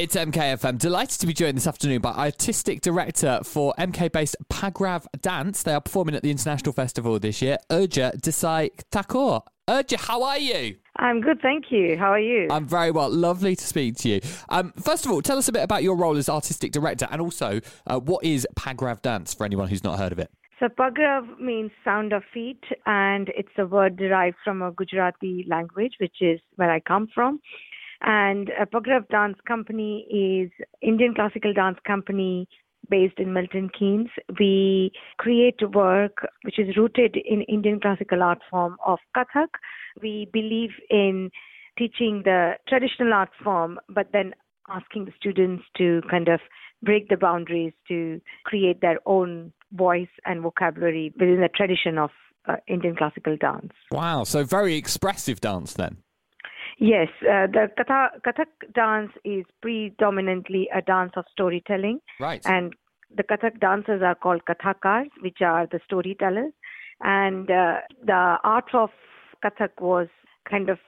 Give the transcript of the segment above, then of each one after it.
It's MKFM. Delighted to be joined this afternoon by artistic director for MK based Pagrav Dance. They are performing at the International Festival this year, Urja Desai Thakore. Urja, how are you? I'm good, thank you. How are you? I'm very well. Lovely to speak to you. Um, first of all, tell us a bit about your role as artistic director and also uh, what is Pagrav Dance for anyone who's not heard of it? So Pagrav means sound of feet, and it's a word derived from a Gujarati language, which is where I come from. And a Pagrav Dance Company is Indian classical dance company based in Milton Keynes. We create work which is rooted in Indian classical art form of Kathak. We believe in teaching the traditional art form, but then asking the students to kind of break the boundaries to create their own voice and vocabulary within the tradition of uh, Indian classical dance. Wow, so very expressive dance then. Yes, uh, the Kathak, Kathak dance is predominantly a dance of storytelling. Right. And the Kathak dancers are called Kathakars, which are the storytellers. And uh, the art of Kathak was kind of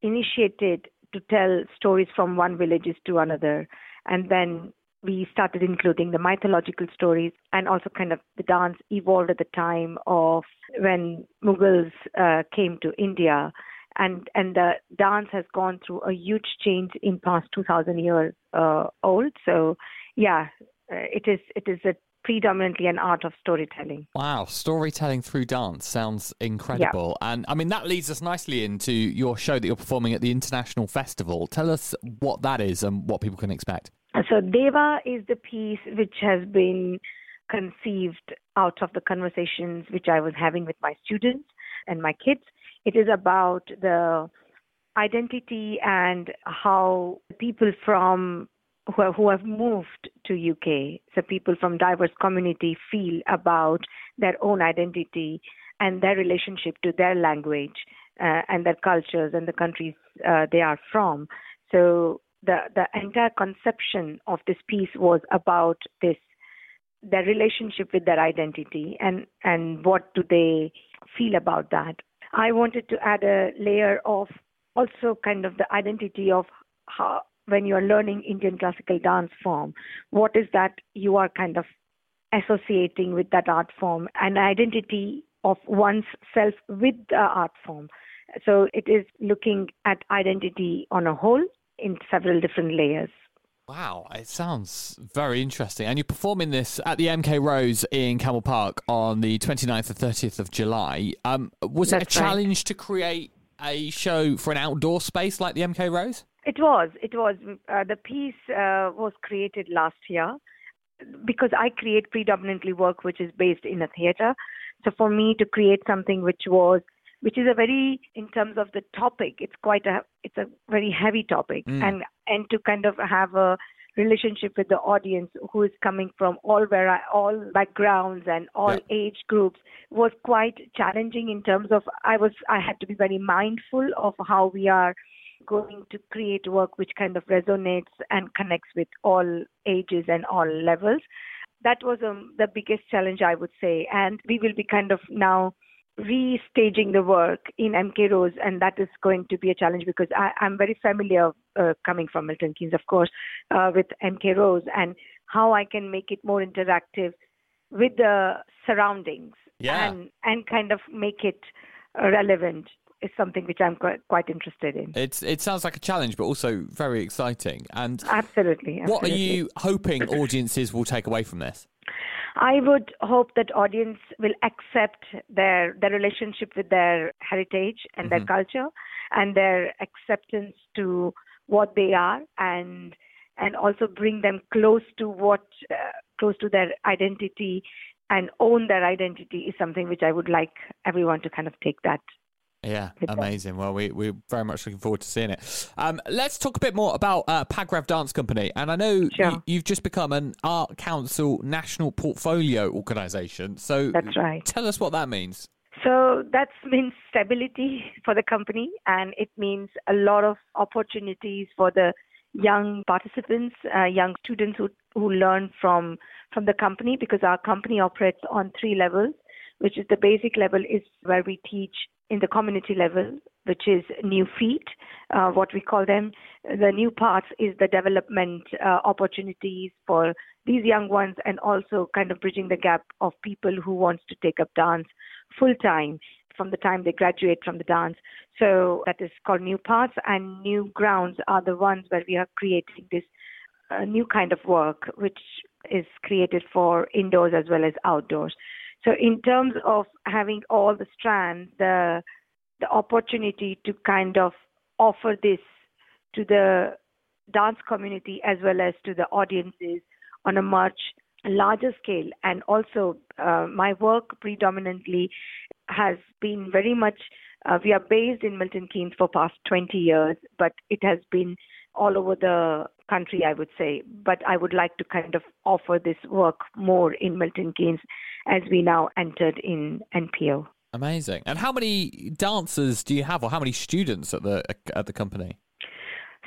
initiated to tell stories from one village to another. And then we started including the mythological stories and also kind of the dance evolved at the time of when Mughals uh, came to India and and the dance has gone through a huge change in past 2000 years uh, old so yeah uh, it is it is a predominantly an art of storytelling. Wow, storytelling through dance sounds incredible. Yeah. And I mean, that leads us nicely into your show that you're performing at the International Festival. Tell us what that is and what people can expect. So, Deva is the piece which has been conceived out of the conversations which I was having with my students and my kids. It is about the identity and how people from who have, who have moved to UK, so people from diverse community feel about their own identity and their relationship to their language uh, and their cultures and the countries uh, they are from. So the the entire conception of this piece was about this their relationship with their identity and and what do they feel about that i wanted to add a layer of also kind of the identity of how when you are learning indian classical dance form what is that you are kind of associating with that art form an identity of one's self with the art form so it is looking at identity on a whole in several different layers. Wow, it sounds very interesting. And you're performing this at the MK Rose in Campbell Park on the 29th and 30th of July. Um, was That's it a challenge right. to create a show for an outdoor space like the MK Rose? It was. It was. Uh, the piece uh, was created last year because I create predominantly work which is based in a theater. So for me to create something which was which is a very in terms of the topic it's quite a it's a very heavy topic mm. and and to kind of have a relationship with the audience who is coming from all where all backgrounds and all yeah. age groups was quite challenging in terms of I was I had to be very mindful of how we are going to create work which kind of resonates and connects with all ages and all levels that was um, the biggest challenge I would say and we will be kind of now restaging the work in MK Rose, and that is going to be a challenge because I, am very familiar, uh, coming from Milton Keynes, of course, uh, with MK Rose and how I can make it more interactive with the surroundings yeah. and and kind of make it relevant is something which I'm quite, quite interested in. It's it sounds like a challenge, but also very exciting. And absolutely, absolutely. what are you hoping audiences will take away from this? I would hope that audience will accept their their relationship with their heritage and mm-hmm. their culture and their acceptance to what they are and and also bring them close to what uh, close to their identity and own their identity is something which I would like everyone to kind of take that yeah, amazing. Well, we, we're very much looking forward to seeing it. Um, let's talk a bit more about uh, Pagrav Dance Company. And I know sure. you, have just become an Art Council National Portfolio Organisation. So That's right. tell us what that means. So that means stability for the company, and it means a lot of opportunities for the young participants, uh, young students who, who learn from from the company because our company operates on three levels, which is the basic level is where we teach in the community level, which is new feet, uh, what we call them. The new paths is the development uh, opportunities for these young ones and also kind of bridging the gap of people who wants to take up dance full time from the time they graduate from the dance. So that is called new paths and new grounds are the ones where we are creating this uh, new kind of work, which is created for indoors as well as outdoors. So in terms of having all the strands, the the opportunity to kind of offer this to the dance community as well as to the audiences on a much larger scale. And also, uh, my work predominantly has been very much. Uh, we are based in Milton Keynes for past 20 years, but it has been all over the country, I would say. But I would like to kind of offer this work more in Milton Keynes as we now entered in NPO. Amazing. And how many dancers do you have, or how many students at the at the company?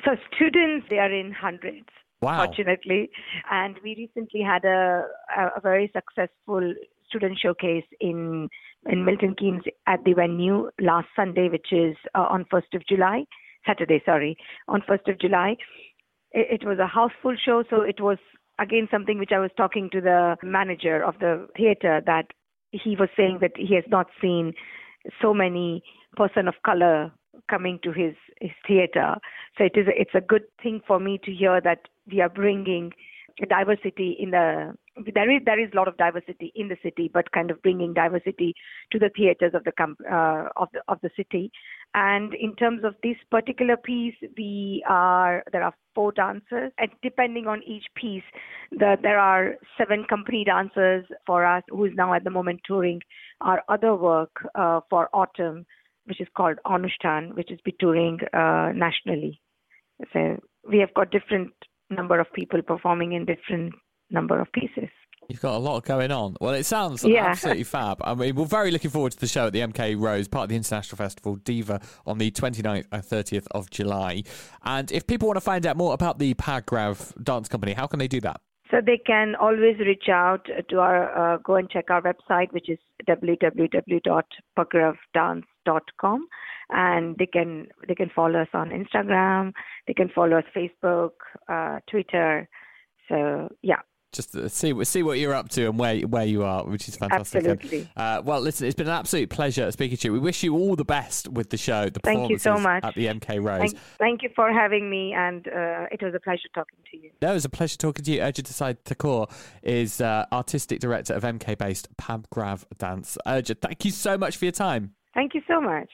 So students, they are in hundreds. Wow. Fortunately, and we recently had a a very successful student showcase in in Milton Keynes at the venue last Sunday, which is uh, on 1st of July, Saturday, sorry, on 1st of July. It, it was a houseful show, so it was again something which I was talking to the manager of the theater that he was saying that he has not seen so many person of color coming to his his theater. So it is a, it's a good thing for me to hear that we are bringing diversity in the there is there is a lot of diversity in the city, but kind of bringing diversity to the theaters of the uh, of the of the city. And in terms of this particular piece, we are there are four dancers, and depending on each piece, the, there are seven company dancers for us who is now at the moment touring our other work uh, for autumn, which is called Anushthan, which is be touring uh, nationally. So we have got different number of people performing in different number of pieces. You've got a lot going on. Well, it sounds yeah. absolutely fab. I mean, we're very looking forward to the show at the MK Rose, part of the International Festival Deva, on the 29th and 30th of July. And if people want to find out more about the Pagrav Dance Company, how can they do that? So they can always reach out to our, uh, go and check our website, which is www.pagravdance.com, and they can they can follow us on Instagram, they can follow us Facebook, uh, Twitter. So yeah, just see see what you're up to and where where you are, which is fantastic. Absolutely. uh, well, listen, it's been an absolute pleasure speaking to you. We wish you all the best with the show. The thank you so much at the MK Rose. Thank, thank you for having me, and uh, it was a pleasure talking to you. No, it was a pleasure talking to you. Urja Desai Thakore is uh, artistic director of MK based Pagrav Dance. Urja, thank you so much for your time. Thank you so much.